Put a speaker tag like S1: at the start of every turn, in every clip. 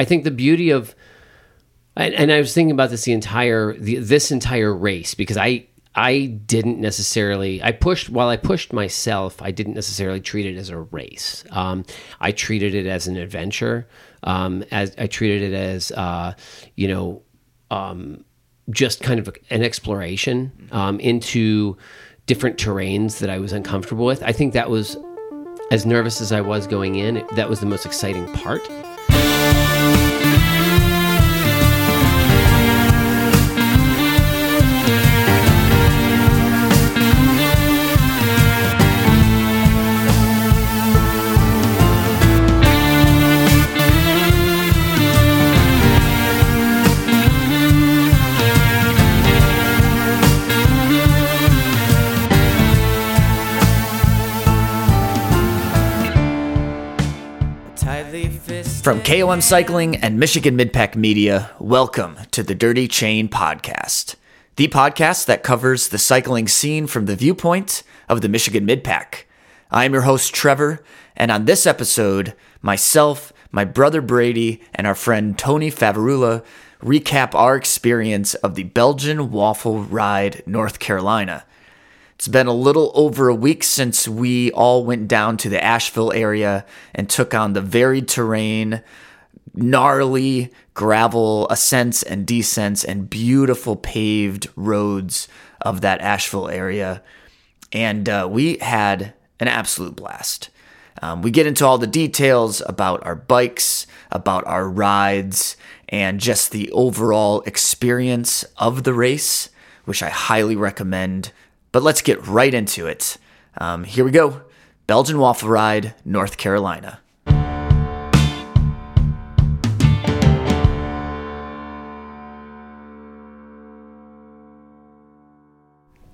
S1: I think the beauty of and, and I was thinking about this the entire the, this entire race because I I didn't necessarily I pushed while I pushed myself I didn't necessarily treat it as a race. Um, I treated it as an adventure. Um, as I treated it as uh, you know um, just kind of an exploration um, into different terrains that I was uncomfortable with. I think that was as nervous as I was going in. That was the most exciting part.
S2: From KOM Cycling and Michigan Midpack Media, welcome to the Dirty Chain Podcast, the podcast that covers the cycling scene from the viewpoint of the Michigan Midpack. I'm your host, Trevor, and on this episode, myself, my brother Brady, and our friend Tony Favarula recap our experience of the Belgian Waffle Ride North Carolina. It's been a little over a week since we all went down to the Asheville area and took on the varied terrain, gnarly gravel ascents and descents, and beautiful paved roads of that Asheville area. And uh, we had an absolute blast. Um, we get into all the details about our bikes, about our rides, and just the overall experience of the race, which I highly recommend but let's get right into it. Um, here we go Belgian Waffle Ride, North Carolina.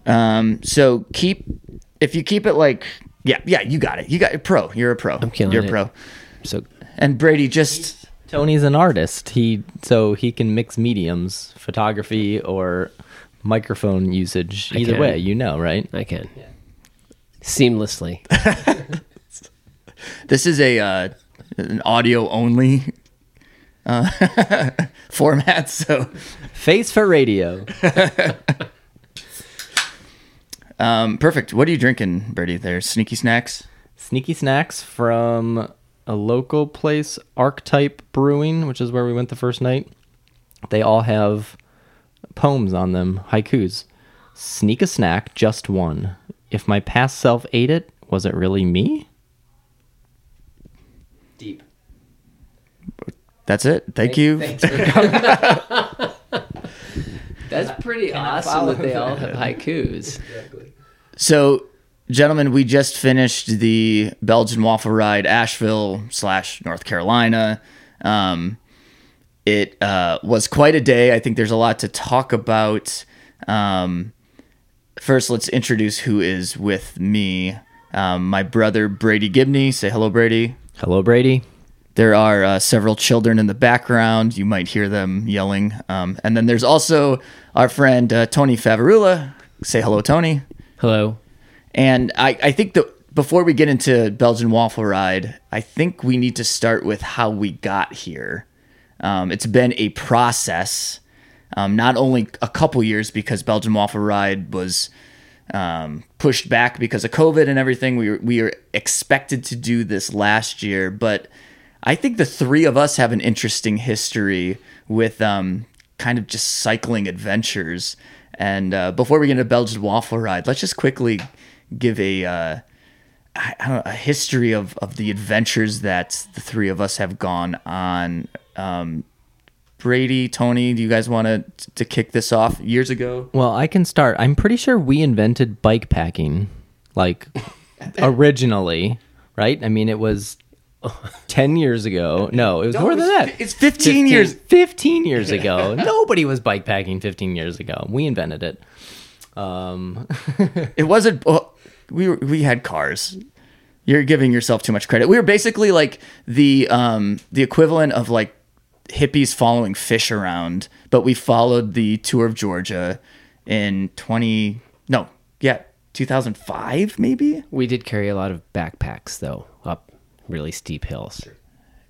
S2: Um, so keep if you keep it like yeah, yeah, you got it. You got it. Pro. You're a pro.
S1: I'm killing
S2: You're
S1: it.
S2: a pro.
S1: So
S2: And Brady just
S3: Tony's an artist. He so he can mix mediums, photography or microphone usage.
S1: I
S3: Either
S1: can.
S3: way, you know, right?
S1: I can seamlessly.
S2: this is a uh, an audio only uh, format, so
S3: Face for radio.
S2: um, perfect. What are you drinking, Brady? There, sneaky snacks.
S3: Sneaky snacks from a local place, Archetype Brewing, which is where we went the first night. They all have poems on them, haikus. Sneak a snack, just one. If my past self ate it, was it really me?
S1: Deep.
S2: That's it. Thank you.
S1: That's pretty awesome that they all have haikus.
S2: So, gentlemen, we just finished the Belgian waffle ride, Asheville slash North Carolina. Um, it uh, was quite a day. I think there's a lot to talk about. Um, first, let's introduce who is with me. Um, my brother Brady Gibney. Say hello, Brady.
S3: Hello, Brady.
S2: There are uh, several children in the background. You might hear them yelling. Um, and then there's also our friend uh, Tony Favarula. Say hello, Tony.
S1: Hello.
S2: And I, I think that before we get into Belgian Waffle Ride, I think we need to start with how we got here. Um, it's been a process, um, not only a couple years because Belgian Waffle Ride was um, pushed back because of COVID and everything. We were, we were expected to do this last year, but I think the three of us have an interesting history with um, kind of just cycling adventures. And uh, before we get into Belgian Waffle Ride, let's just quickly give a uh, I know, a history of, of the adventures that the three of us have gone on. Um, Brady, Tony, do you guys want to to kick this off? Years ago,
S3: Well, I can start. I'm pretty sure we invented bike packing, like originally, right? I mean, it was 10 years ago. No, it was more than that.
S2: It's 15 years.
S3: 15 years ago. Nobody was bike packing 15 years ago. We invented it. Um,
S2: It wasn't. Well, we were, we had cars. You're giving yourself too much credit. We were basically like the um the equivalent of like hippies following fish around, but we followed the tour of Georgia in 20 no yeah 2005 maybe.
S1: We did carry a lot of backpacks though, up really steep hills.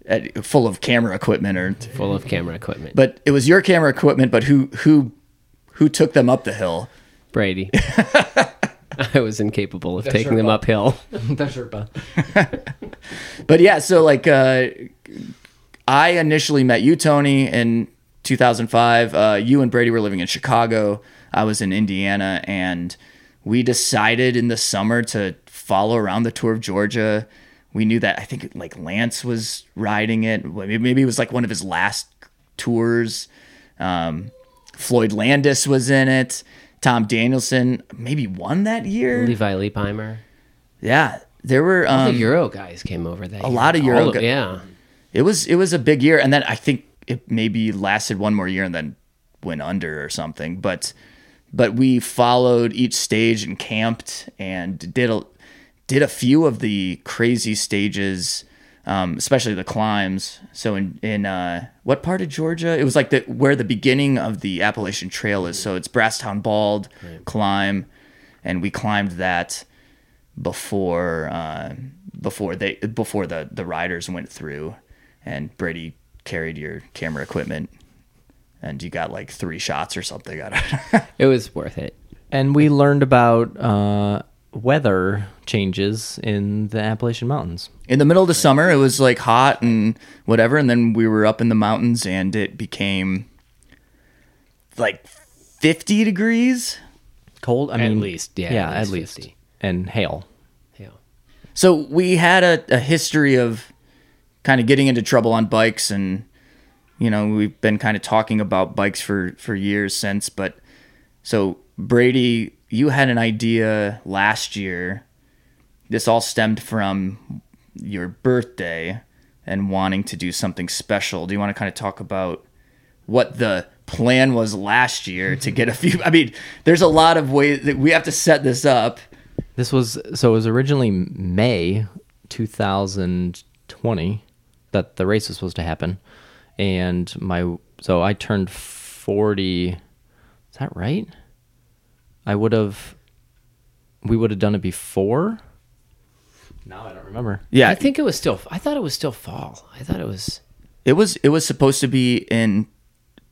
S2: at, full of camera equipment or
S1: full of camera equipment.
S2: but it was your camera equipment but who who who took them up the hill
S1: Brady. I was incapable of taking them uphill.
S3: the Sherpa.
S2: but yeah so like uh i initially met you tony in 2005 uh you and brady were living in chicago. I was in indiana and we decided in the summer to follow around the tour of georgia. We knew that i think like lance was riding it. Maybe it was like one of his last tours. Um floyd landis was in it. Tom danielson maybe won that year.
S1: Levi Leipheimer.
S2: yeah there were um,
S1: the Euro guys came over that
S2: a lot of. Euro gu-
S1: Yeah.
S2: It was it was a big year. And then i think it maybe lasted one more year and then went under or something. But but we followed each stage and camped and did a did a few of the crazy stages um, especially the climbs. So in in uh, what part of georgia? It was like the where the beginning of the appalachian trail is. So it's brasstown bald climb. And we climbed that before uh, before they before the the riders went through, and Brady carried your camera equipment, and you got like three shots or something out of it.
S1: It was worth it.
S3: And we learned about uh, weather changes in the Appalachian Mountains.
S2: in the middle of the summer, it was like hot and whatever, and then we were up in the mountains, and it became like fifty degrees.
S3: Cold. I
S1: At
S3: mean, at
S1: least, yeah,
S3: yeah,
S1: at
S3: at
S1: least
S3: least,
S1: 50.
S3: and hail.
S1: Yeah.
S2: So we had a, a history of kind of getting into trouble on bikes and you know, we've been kind of talking about bikes for for years since, but so Brady, you had an idea last year. This all stemmed from your birthday and wanting to do something special. Do you want to kind of talk about what the plan was last year to get a few I mean, there's a lot of ways that we have to set this up.
S3: This was so it was originally May 2020 that the race was supposed to happen, and my so I turned 40. Is that right? I would have. We would have done it before. Now I don't remember.
S2: Yeah,
S1: I think it was still. I thought it was still fall. I thought it was
S2: It was it was supposed to be in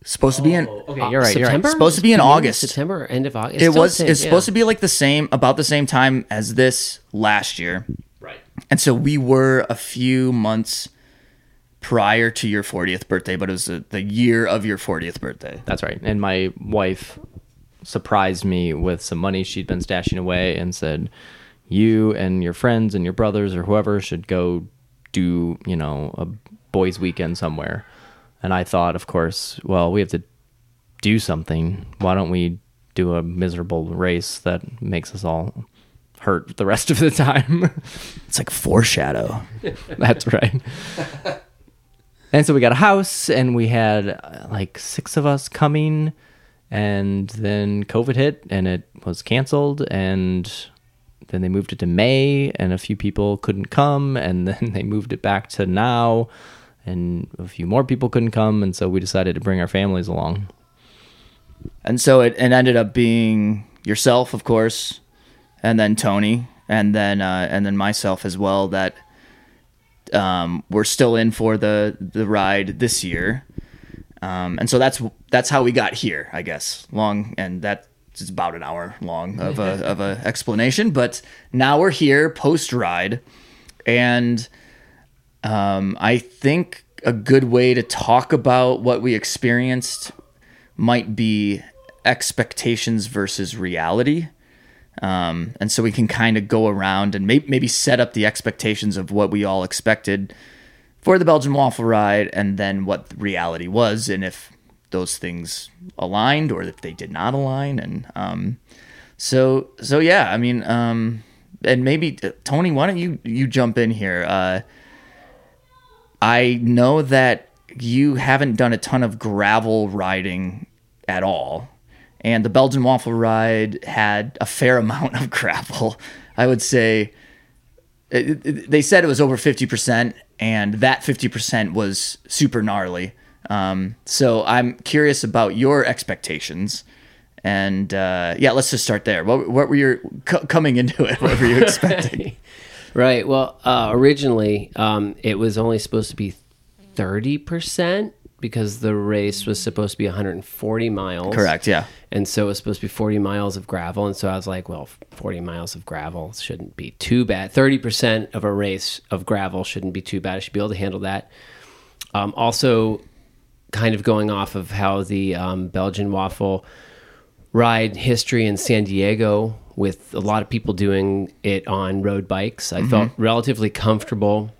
S2: supposed to be in oh,
S3: Okay, you're right. You're right.
S1: September.
S2: Supposed to be in August.
S1: September, or end of August.
S2: it
S1: still
S2: was
S1: says-
S2: it's
S1: yeah.
S2: supposed to be like the same about the same time as this last year.
S3: Right.
S2: And so we were a few months prior to your 40th birthday, but it was the, the year of your 40th birthday.
S3: That's right. And my wife surprised me with some money she'd been stashing away and said, "You and your friends and your brothers or whoever should go do, you know, a boys' weekend somewhere." And I thought, of course, well, we have to do something. Why don't we do a miserable race that makes us all hurt the rest of the time?
S2: It's like foreshadow.
S3: That's right. and so we got a house, and we had uh, like six of us coming, and then COVID hit, and it was canceled, and then they moved it to May, and a few people couldn't come, and then they moved it back to now, and a few more people couldn't come, and so we decided to bring our families along.
S2: And so it, it ended up being yourself, of course, and then Tony, and then uh, and then myself as well. That um, we're still in for the the ride this year, um, and so that's that's how we got here, I guess. Long and that is about an hour long of a of a explanation, but now we're here post ride, and um, I think a good way to talk about what we experienced might be expectations versus reality. Um, and so we can kind of go around and maybe, maybe set up the expectations of what we all expected for the Belgian waffle ride and then what the reality was and if those things aligned or if they did not align. And um, so, so yeah, I mean, um, and maybe uh, Tony, why don't you, you jump in here? Uh, I know that you haven't done a ton of gravel riding at all. And the Belgian waffle ride had a fair amount of gravel. I would say it, it- they said it was over 50%, and that 50% was super gnarly. Um, so I'm curious about your expectations. And uh, yeah, let's just start there. What, what were your co- coming into it? What were you expecting?
S1: Right. Well, uh, originally um, it was only supposed to be 30% because the race was supposed to be 140 miles.
S2: Correct. Yeah.
S1: And so it was supposed to be 40 miles of gravel. And so I was like, well, 40 miles of gravel shouldn't be too bad. 30% of a race of gravel shouldn't be too bad. I should be able to handle that. Um, also, kind of going off of how the um, Belgian waffle ride history in San Diego with a lot of people doing it on road bikes. I felt relatively comfortable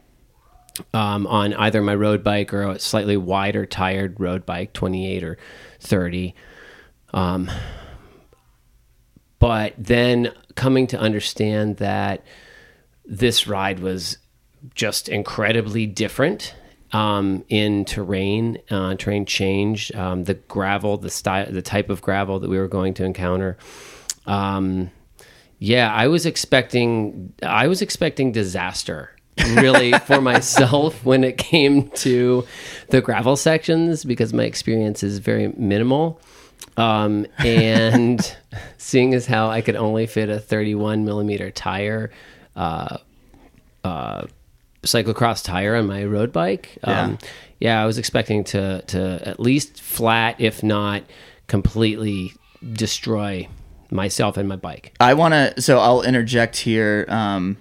S1: um, on either my road bike or a slightly wider tired road bike, 28 or 30. Um, but then coming to understand that this ride was just incredibly different um, in terrain. Uh, terrain changed. Um, the gravel, the style, the type of gravel that we were going to encounter. Um, yeah, I was expecting. I was expecting disaster. Really for myself when it came to the gravel sections because my experience is very minimal um, and seeing as how I could only fit a 31 millimeter tire, uh, uh, cyclocross tire on my road bike, um, yeah. I was expecting to to at least flat, if not completely destroy myself and my bike.
S2: I want to. So I'll interject here. Um,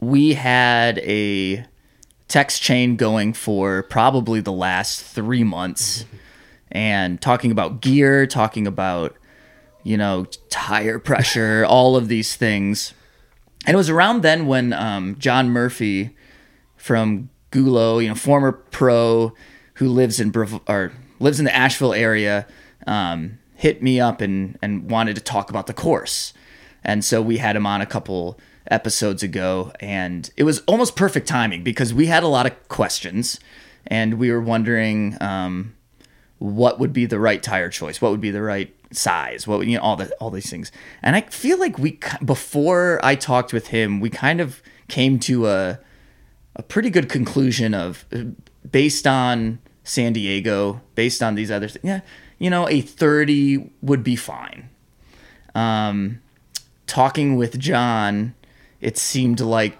S2: we had a text chain going for probably the last three months, and talking about gear, talking about you know tire pressure, all of these things. And it was around then when um, John Murphy from Gulo, you know, former pro who lives in Brev- or lives in the Asheville area, um, hit me up and and wanted to talk about the course. And so we had him on a couple episodes ago, and it was almost perfect timing because we had a lot of questions, and we were wondering um, what would be the right tire choice, what would be the right size, what you know, all the all these things. And I feel like we before I talked with him, we kind of came to a a pretty good conclusion of based on San Diego, based on these other things. Yeah, you know, a 30 would be fine. Um, talking with John, it seemed like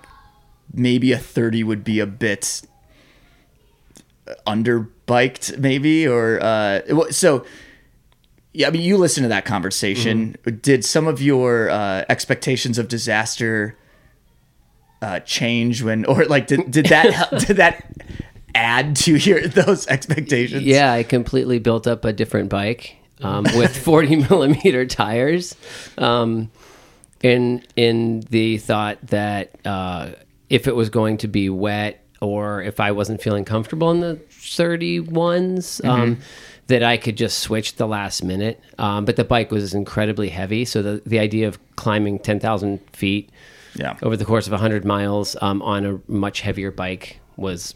S2: maybe a 30 would be a bit underbiked, maybe, or uh, so. Yeah, I mean, you listened to that conversation. Did some of your uh, expectations of disaster uh, change when, or like, did, did that help, did that add to your those expectations?
S1: Yeah, I completely built up a different bike um, with 40 millimeter tires, um, in in the thought that uh, if it was going to be wet or if I wasn't feeling comfortable in the 31s, um, that I could just switch the last minute. Um, but the bike was incredibly heavy, so the the idea of climbing 10,000 feet
S2: yeah.
S1: over the course of 100 miles um, on a much heavier bike was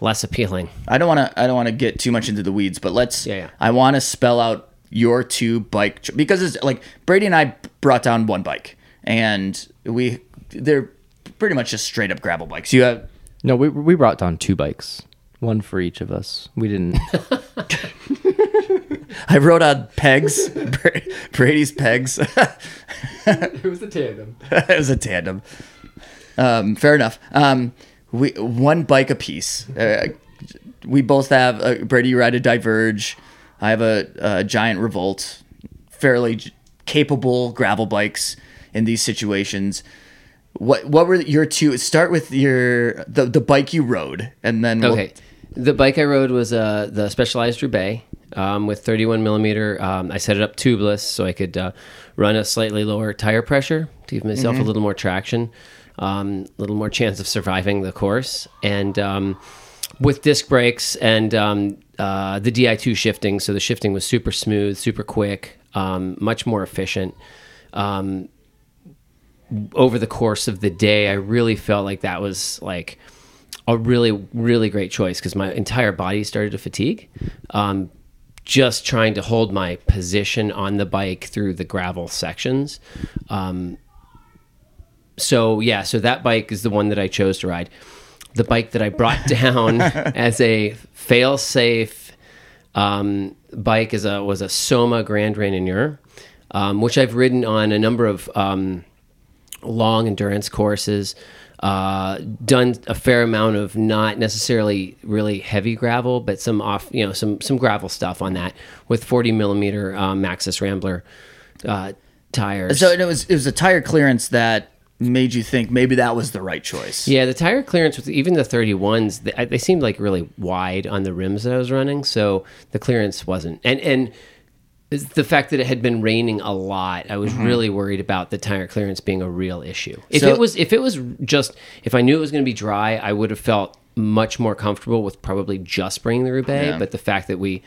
S1: less appealing.
S2: I don't want to. I don't want to get too much into the weeds, but let's.
S1: Yeah, yeah.
S2: I want to spell out your two bike because it's like Brady and I brought down one bike, and we they're pretty much just straight up gravel bikes. You have
S3: No, we we brought down two bikes, one for each of us. We didn't.
S2: I rode on pegs, Brady's pegs.
S3: it was a tandem.
S2: it was a tandem. Um, fair enough. Um, we one bike apiece. Uh, we both have uh, Brady. You ride a Diverge. I have a, a Giant Revolt. Fairly j- capable gravel bikes in these situations. What what were your two? Start with your the the bike you rode, and then we'll-
S1: Okay. The bike I rode was uh, the Specialized Roubaix um, with 31 millimeter. Um, I set it up tubeless so I could uh, run a slightly lower tire pressure to give myself a little more traction, um, a little more chance of surviving the course. And um, with disc brakes and um, uh, the Di2 shifting, so the shifting was super smooth, super quick, um, much more efficient. Um, over the course of the day, I really felt like that was like a really, really great choice because my entire body started to fatigue. Um, just trying to hold my position on the bike through the gravel sections. Um, so yeah, so that bike is the one that I chose to ride. The bike that I brought down as a fail-safe um, bike is a was a Soma Grand Randonneur, um, which I've ridden on a number of um, long endurance courses. uh, done a fair amount of not necessarily really heavy gravel, but some off, you know, some some gravel stuff on that with 40 millimeter um, Maxxis Rambler uh, tires.
S2: So it was it was a tire clearance that made you think maybe that was the right choice.
S1: Yeah, the tire clearance with even the 31s, they, they seemed like really wide on the rims that I was running, so the clearance wasn't. And and the fact that it had been raining a lot, I was really worried about the tire clearance being a real issue. If
S2: So-
S1: it was if it was just if I knew it was going to be dry, I would have felt much more comfortable with probably just bringing the Roubaix,
S2: Yeah.
S1: but the fact that we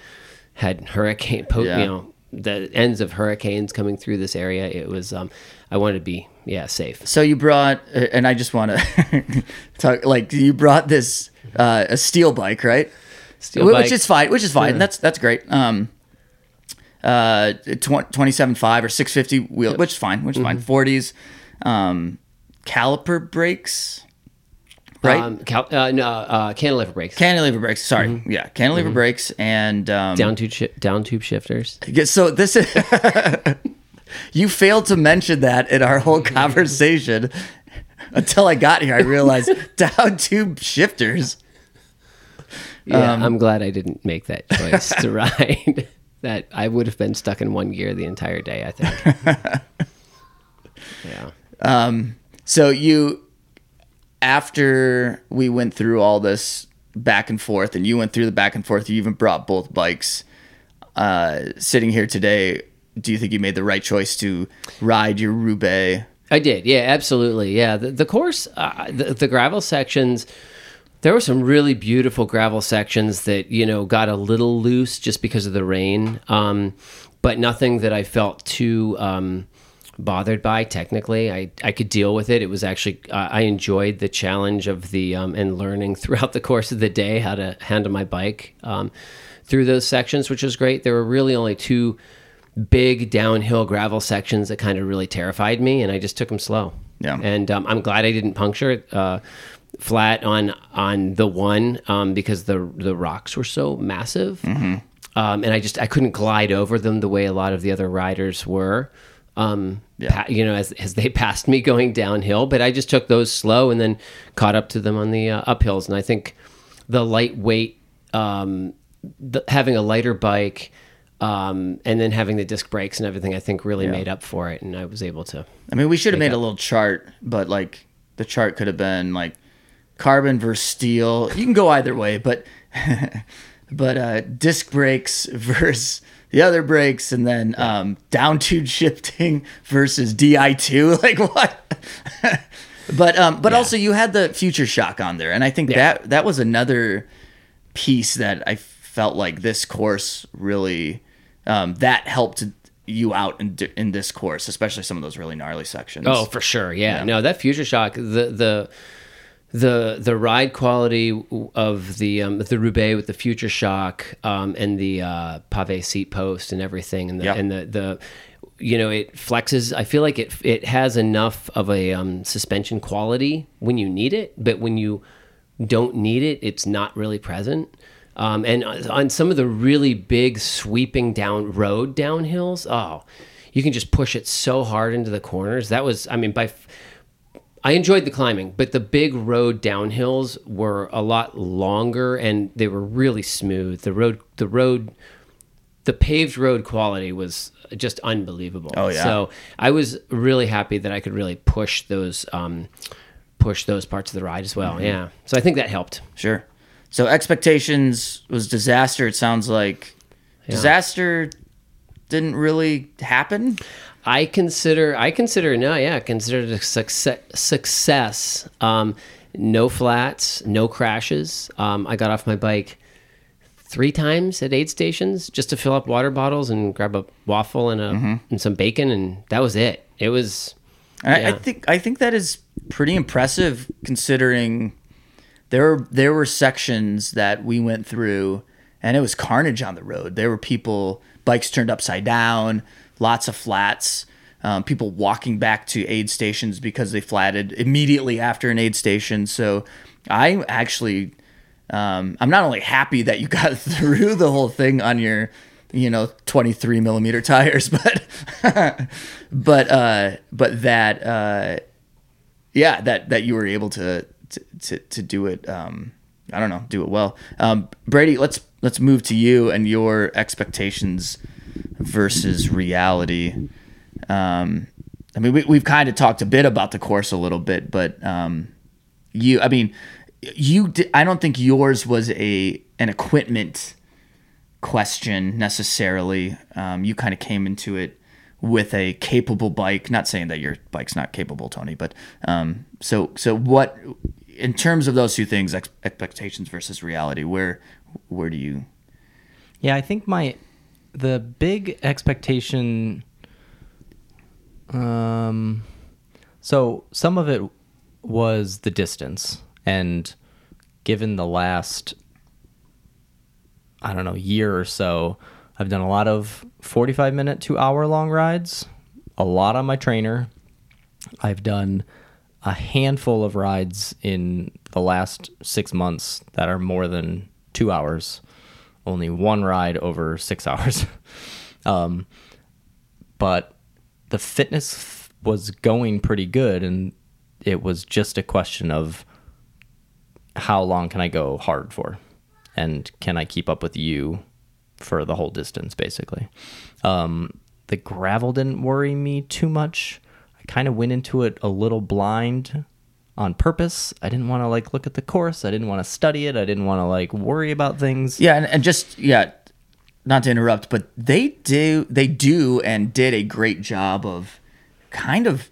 S1: had hurricane po-
S2: Yeah.
S1: you know, the ends of hurricanes coming through this area, it was um I wanted to be yeah, safe.
S2: So you brought, uh, and I just want to talk like you brought this uh, a steel bike, right?
S1: Steel
S2: Wh-
S1: bike.
S2: which is fine. Which is fine. That's that's great. Um, uh, twenty seven five or six fifty wheel, which is fine. Which is fine.
S1: Mm-hmm.
S2: Forties, um, caliper brakes, right?
S1: Um, cal- uh, no, uh, cantilever brakes.
S2: cantilever brakes. Sorry,
S1: Mm-hmm.
S2: yeah, cantilever brakes and um,
S1: down tube shi- down tube shifters.
S2: Yeah, So this is you failed to mention that in our whole conversation until I got here. I realized down tube shifters.
S1: Yeah,
S2: Um,
S1: I'm glad I didn't make that choice to ride. that I would have been stuck in one gear the entire day. I think. yeah. Um.
S2: So you, after we went through all this back and forth, and you went through the back and forth, you even brought both bikes. Uh, sitting here today, do you think you made the right choice to ride your Roubaix?
S1: I did. Yeah, absolutely. Yeah, the, the course, uh, the, the gravel sections. There were some really beautiful gravel sections that you know got a little loose just because of the rain, um, but nothing that I felt too um, bothered by. Technically, I I could deal with it. It was actually uh, I enjoyed the challenge of the um, and learning throughout the course of the day how to handle my bike um, through those sections, which was great. There were really only two big downhill gravel sections that kind of really terrified me, and I just took them slow.
S2: Yeah.
S1: And um, I'm glad I didn't puncture it uh, flat on on the one um, because the the rocks were so massive,
S2: Mm-hmm.
S1: um, and I just I couldn't glide over them the way a lot of the other riders were. Um, pa- you know, as as they passed me going downhill, but I just took those slow and then caught up to them on the uh, uphills, and I think the lightweight, um, the, having a lighter bike. Um, and then having the disc brakes and everything, I think really made up for it, and I was able to.
S2: I mean, we should have made
S1: up.
S2: a little chart, but like the chart could have been like carbon versus steel. You can go either way, but but uh, disc brakes versus the other brakes, and then um, down tube shifting versus Di two. Like what? but um, but also you had the future shock on there, and I think
S1: Yeah.
S2: that that was another piece that I felt like this course really um, that helped you out in, in this course, especially some of those really gnarly sections.
S1: Oh, for sure. Yeah. No, that future shock, the the the the ride quality of the um, the Roubaix with the future shock um, and the uh, pave seat post and everything, and the
S2: Yeah.
S1: and the the you know it flexes. I feel like it it has enough of a um, suspension quality when you need it, but when you don't need it, it's not really present. Um, and on some of the really big sweeping down road downhills, oh, you can just push it so hard into the corners. That was, I mean, by f- I enjoyed the climbing, but the big road downhills were a lot longer and they were really smooth. The road, the road, the paved road quality was just unbelievable.
S2: Oh, yeah.
S1: So I was really happy that I could really push those, um, push those parts of the ride as well.
S2: Mm-hmm.
S1: Yeah. So I think that helped.
S2: Sure. So expectations was disaster. It sounds like disaster didn't really happen.
S1: I consider I consider no yeah consider it a success success. Um, no flats, no crashes. Um, I got off my bike three times at aid stations just to fill up water bottles and grab a waffle and a and some bacon and that was it. It was
S2: I, I think I think that is pretty impressive considering there were there were sections that we went through and it was carnage on the road. There were people bikes turned upside down, lots of flats. Um, people walking back to aid stations because they flatted immediately after an aid station. So I actually, um, I'm not only happy that you got through the whole thing on your, you know, 23 millimeter tires, but, but, uh, but that, uh, yeah, that that you were able to to to, do it. Um, I don't know, do it well. Um, Brady, let's let's move to you and your expectations versus reality. Um, I mean, we, we've kind of talked a bit about the course a little bit, but um, you, I mean, you, di- I don't think yours was a an equipment question necessarily. Um, you kind of came into it with a capable bike. Not saying that your bike's not capable, Tony, but um, so so what in terms of those two things, ex- expectations versus reality, where where do you?
S3: Yeah, I think my the big expectation um so some of it was the distance and given the last I don't know, year or so, I've done a lot of 45 minute to hour long rides, a lot on my trainer. I've done a handful of rides in the last six months that are more than two hours. Only one ride over six hours. um, but the fitness was going pretty good, and it was just a question of how long can I go hard for? And can I keep up with you for the whole distance, basically? Um, the gravel didn't worry me too much. I kind of went into it a little blind on purpose. I didn't want to like look at the course. I didn't want to study it. I didn't want to like worry about things.
S2: Yeah, and, and just yeah, not to interrupt, but they do they do and did a great job of kind of.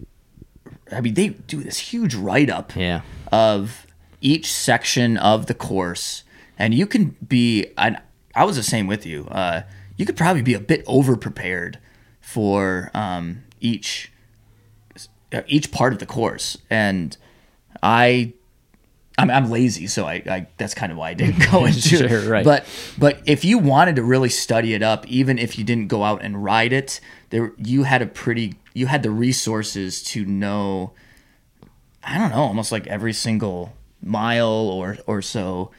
S2: I mean, they do this huge write up
S3: Yeah.
S2: of each section of the course, and you can be. And I was the same with you. Uh, you could probably be a bit over prepared for um, each each part of the course, and I. I'm, I'm lazy, so I, I that's kind of why I didn't go into it.
S3: Sure, right.
S2: But but if you wanted to really study it up, even if you didn't go out and ride it, there you had a pretty you had the resources to know I don't know, almost like every single mile or or so,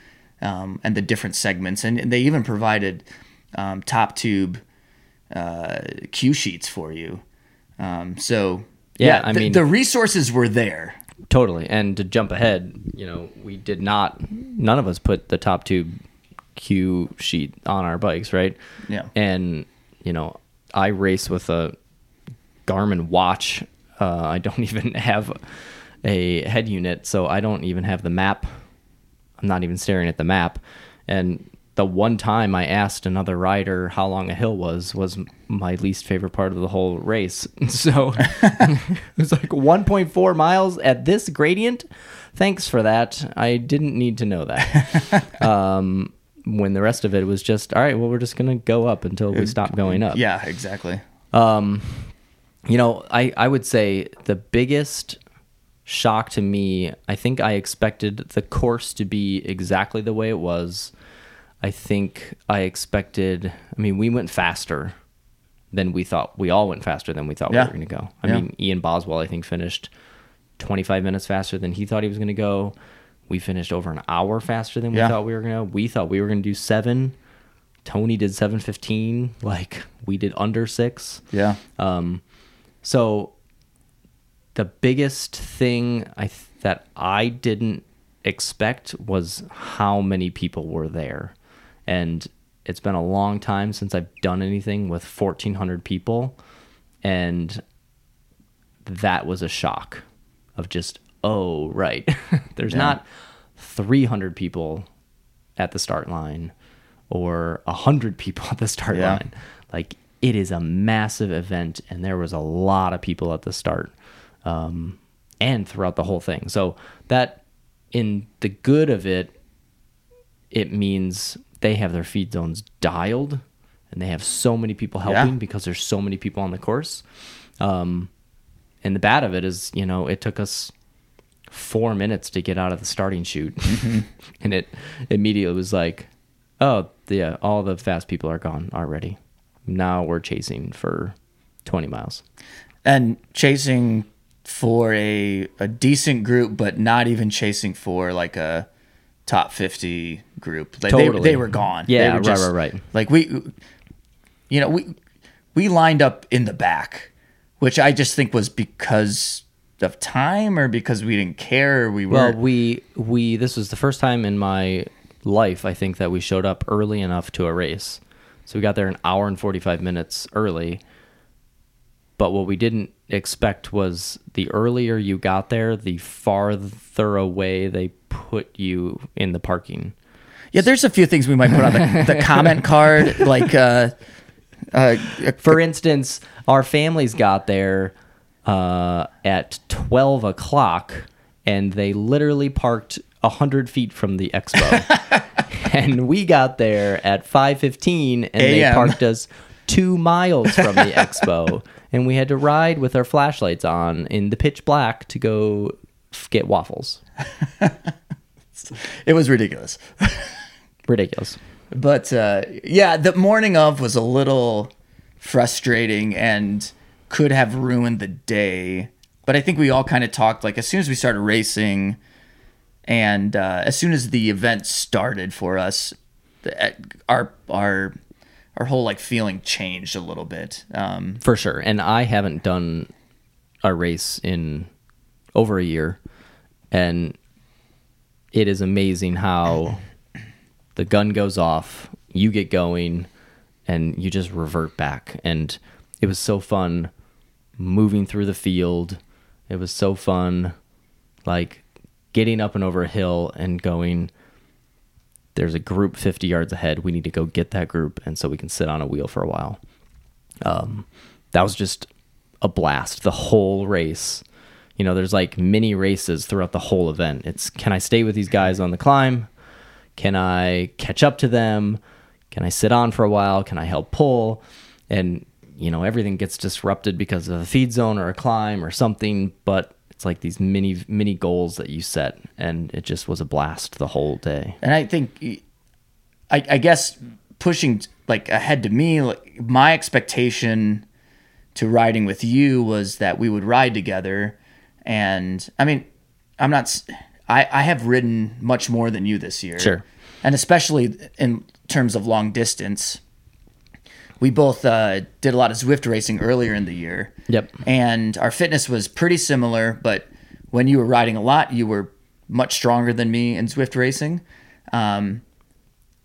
S2: um, and the different segments, and, and they even provided um, top tube uh, cue sheets for you. Um, so
S3: Yeah, I
S2: the,
S3: mean-
S2: the resources were there.
S3: Totally. And to jump ahead, you know, we did not, none of us put the top tube cue sheet on our bikes, right?
S2: Yeah.
S3: And, you know, I race with a Garmin watch. Uh, I don't even have a head unit, so I don't even have the map. I'm not even staring at the map. And the one time I asked another rider how long a hill was was my least favorite part of the whole race. So it was like 1.4 miles at this gradient. Thanks for that. I didn't need to know that. um, when the rest of it was just all right. Well, we're just gonna go up until we stop going up.
S2: Yeah, exactly.
S3: Um, you know, I, I would say the biggest shock to me, I think I expected the course to be exactly the way it was. I think I expected, I mean, we went faster than we thought. We all went faster than we thought
S2: Yeah.
S3: we were going to go. I
S2: Yeah.
S3: mean, Ian Boswell, I think, finished 25 minutes faster than he thought he was going to go. We finished over an hour faster than we
S2: Yeah.
S3: thought we were going to. We thought we were going to do seven. Tony did 715. Like, we did under six.
S2: Yeah.
S3: Um, so the biggest thing I th- that I didn't expect was how many people were there, and it's been a long time since I've done anything with 1,400 people, and that was a shock of just oh right, there's
S2: Yeah.
S3: not 300 people at the start line or 100 people at the start
S2: Yeah.
S3: line. Like it is a massive event, and there was a lot of people at the start um, and throughout the whole thing. So that, in the good of it, it means they have their feed zones dialed, and they have so many people helping
S2: Yeah.
S3: because there's so many people on the course. Um, and the bad of it is, you know, it took us four minutes to get out of the starting chute, and it immediately was like, oh yeah, all the fast people are gone already. Now we're chasing for 20 miles.
S2: and chasing for a a decent group, but not even chasing for like a top fifty group. Like they,
S3: Totally.
S2: they were gone.
S3: Yeah,
S2: They were
S3: right, right, right.
S2: Like we, you know, we we lined up in the back, which I just think was because of time or because we didn't care? We were.
S3: Well, we we this was the first time in my life I think that we showed up early enough to a race. So we got there an hour and 45 minutes early. But what we didn't expect was the earlier you got there, the farther away they put you in the parking.
S2: yeah, there's a few things we might put on the, the comment card, like uh, uh,
S3: For instance, our families got there uh, at 12 o'clock and they literally parked 100 feet from the expo. and we got there at 5.15 and they parked us two miles from the expo. And we had to ride with our flashlights on in the pitch black to go f- get waffles.
S2: it was ridiculous.
S3: Ridiculous.
S2: But uh, yeah, the morning of was a little frustrating and could have ruined the day. But I think we all kind of talked like as soon as we started racing, and uh, as soon as the event started for us, the, our our our whole like feeling changed a little bit. Um,
S3: For sure. And I haven't done a race in over a year. And it is amazing how the gun goes off, you get going, and you just revert back. And it was so fun moving through the field. It was so fun, like getting up and over a hill and going, there's a group 50 yards ahead. We need to go get that group. And so we can sit on a wheel for a while. Um, that was just a blast the whole race. You know there's like mini races throughout the whole event. It's can i stay with these guys on the climb? Can i catch up to them? Can i sit on for a while? Can i help pull? And you know everything gets disrupted because of a feed zone or a climb or something but it's like these mini mini goals that you set and it just was a blast the whole day
S2: and I think, I, I guess pushing like ahead to me, like my expectation to riding with you was that we would ride together. And I mean, I'm not, i i have ridden much more than you this year.
S3: Sure.
S2: And especially in terms of long distance, we both uh, did a lot of Zwift racing earlier in the year.
S3: Yep.
S2: And our fitness was pretty similar, but when you were riding a lot, you were much stronger than me in Zwift racing. Um,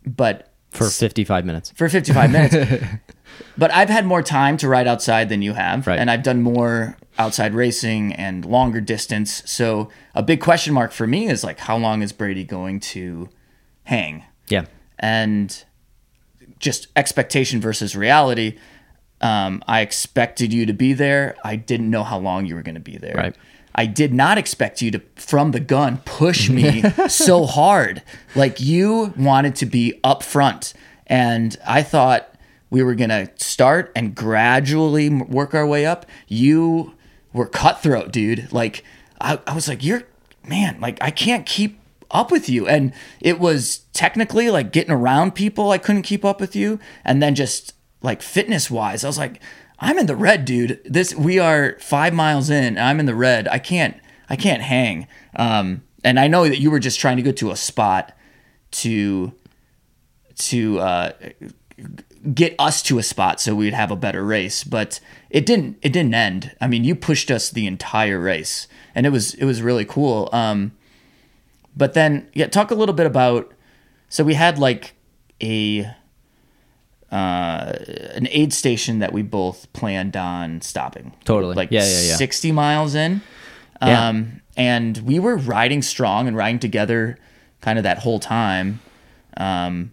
S2: but
S3: for 55 minutes
S2: for 55 minutes. but I've had more time to ride outside than you have,
S3: Right.
S2: and I've done more outside racing and longer distance. So a big question mark for me is like, how long is Brady going to hang?
S3: yeah
S2: And just expectation versus reality. Um, I expected you to be there. I didn't know how long you were going to be there.
S3: Right.
S2: I did not expect you to, from the gun, push me so hard. Like you wanted to be up front. And I thought we were going to start and gradually work our way up. You were cutthroat, dude. Like, I, I was like, you're, man, like, I can't keep up with you. And it was technically like getting around people, I couldn't keep up with you. And then just like fitness wise, I was like, I'm in the red, dude. This we are five miles in. And I'm in the red. I can't. I can't hang. Um, and I know that you were just trying to get to a spot to to uh, get us to a spot so we'd have a better race. But it didn't. It didn't end. I mean, you pushed us the entire race, and it was it was really cool. Um, but then, yeah, talk a little bit about. So we had like a uh, an aid station that we both planned on stopping.
S3: Totally.
S2: Like
S3: Yeah, yeah, yeah.
S2: 60 miles in.
S3: Yeah.
S2: Um, and we were riding strong and riding together kind of that whole time. Um,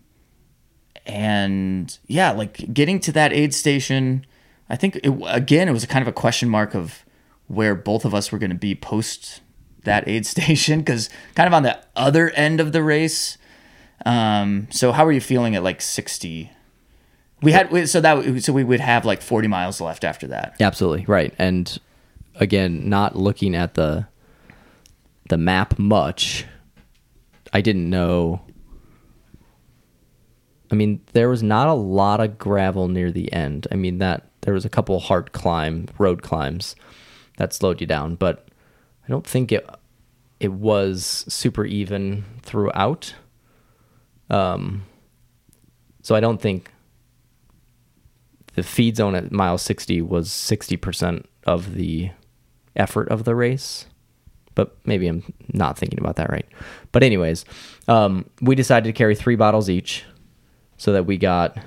S2: and yeah, like getting to that aid station, I think it, again, it was kind of a question mark of where both of us were going to be post that aid station because kind of on the other end of the race. Um, so how are you feeling at like 60? We had so that so we would have like 40 miles left after that.
S3: Absolutely right. And again, not looking at the the map much, I didn't know. I mean, there was not a lot of gravel near the end. I mean that there was a couple hard climb road climbs that slowed you down, but I don't think it it was super even throughout. Um, so I don't think the feed zone at mile 60 was 60% of the effort of the race. But maybe I'm not thinking about that right. But anyways, um, we decided to carry three bottles each, so that we got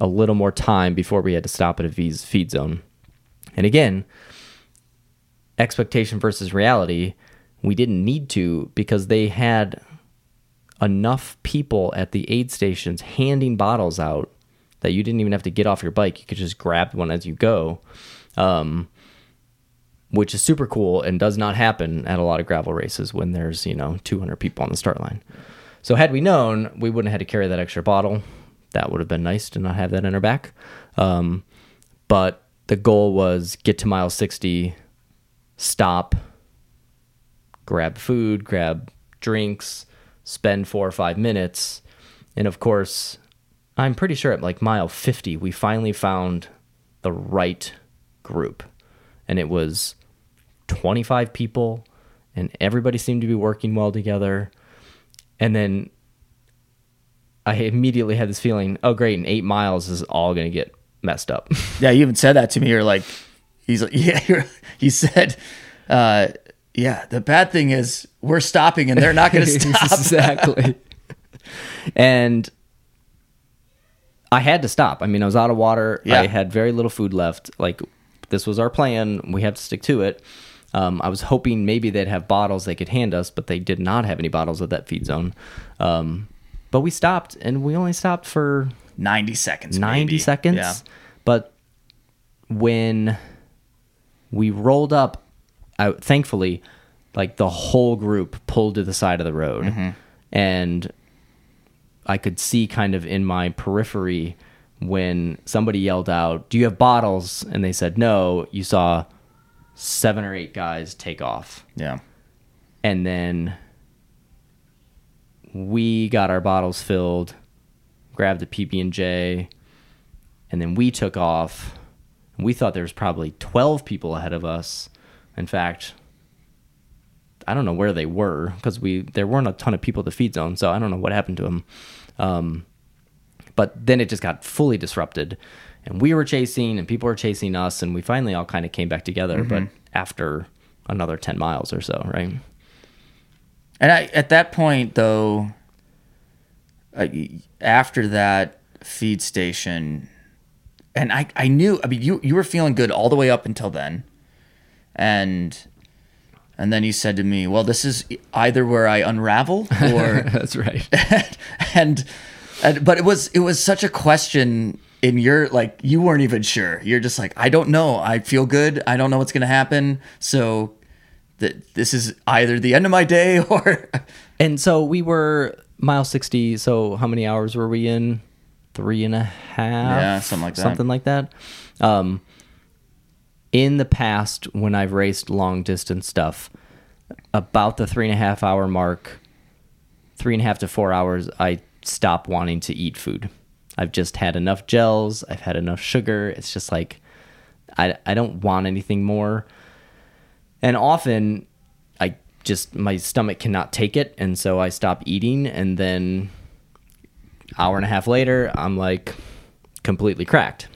S3: a little more time before we had to stop at a V's feed zone. And again, expectation versus reality, we didn't need to because they had enough people at the aid stations handing bottles out that you didn't even have to get off your bike. You could just grab one as you go, um, which is super cool and does not happen at a lot of gravel races when there's, you know, 200 people on the start line. So, had we known, we wouldn't have had to carry that extra bottle. That would have been nice to not have that in our back. Um, but the goal was get to mile 60, stop, grab food, grab drinks, spend four or five minutes. And of course, I'm pretty sure at like mile 50, we finally found the right group. And it was 25 people, and everybody seemed to be working well together. And then I immediately had this feeling, oh, great, in eight miles is all going to get messed up.
S2: Yeah, you even said that to me. You're like, he's like, yeah. He said, uh, yeah. The bad thing is we're stopping and they're not going to stop.
S3: exactly. and I had to stop. I mean, I was out of water.
S2: Yeah.
S3: I had very little food left. Like this was our plan. We have to stick to it. Um, I was hoping maybe they'd have bottles they could hand us, but they did not have any bottles at that feed zone. Um, but we stopped, and we only stopped for
S2: 90 seconds.
S3: 90
S2: maybe.
S3: seconds.
S2: Yeah.
S3: But when we rolled up, I, thankfully, like the whole group pulled to the side of the road.
S2: Mm-hmm.
S3: And I could see kind of in my periphery when somebody yelled out, Do you have bottles? And they said no. You saw seven or eight guys take off
S2: Yeah.
S3: and then we got our bottles filled, grabbed a PB and J, and then we took off. We thought there was probably twelve people ahead of us. In fact, I don't know where they were because we there weren't a ton of people at the feed zone, so I don't know what happened to them. Um, but then it just got fully disrupted, and we were chasing, and people were chasing us, and we finally all kind of came back together. But after another ten miles or so, right?
S2: And I, at that point, though, I, after that feed station, and I, I knew. I mean, you you were feeling good all the way up until then, and and then you said to me, "Well, this is either where I unravel or."
S3: That's right.
S2: and, and but it was it was such a question in your like you weren't even sure. You're just like, I don't know. I feel good. I don't know what's gonna happen. So that this is either the end of my day or
S3: And so we were mile 60. So how many hours were we in? Three and a half?
S2: Yeah, something like that.
S3: Something like that. Um, in the past, when I've raced long distance stuff, about the three and a half hour mark, three and a half to four hours, I stop wanting to eat food. I've just had enough gels. I've had enough sugar. It's just like, I, I don't want anything more. And often I just, my stomach cannot take it. And so I stop eating. And then hour and a half later, I'm like completely cracked.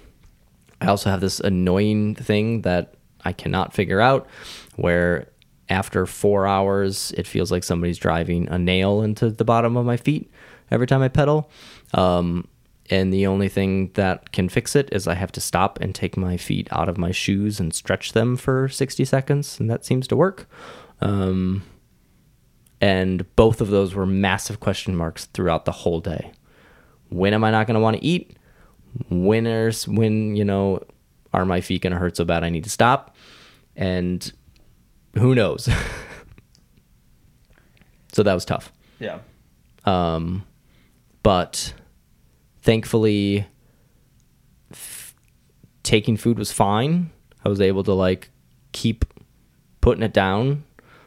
S3: I also have this annoying thing that I cannot figure out where after four hours, it feels like somebody's driving a nail into the bottom of my feet every time I pedal. Um, and the only thing that can fix it is I have to stop and take my feet out of my shoes and stretch them for 60 seconds, and that seems to work. Um, and both of those were massive question marks throughout the whole day. When am I not going to want to eat? When is when you know are my feet going to hurt so bad I need to stop? And who knows? so that was tough.
S2: yeah.
S3: Um, but thankfully, f- taking food was fine. I was able to like keep putting it down,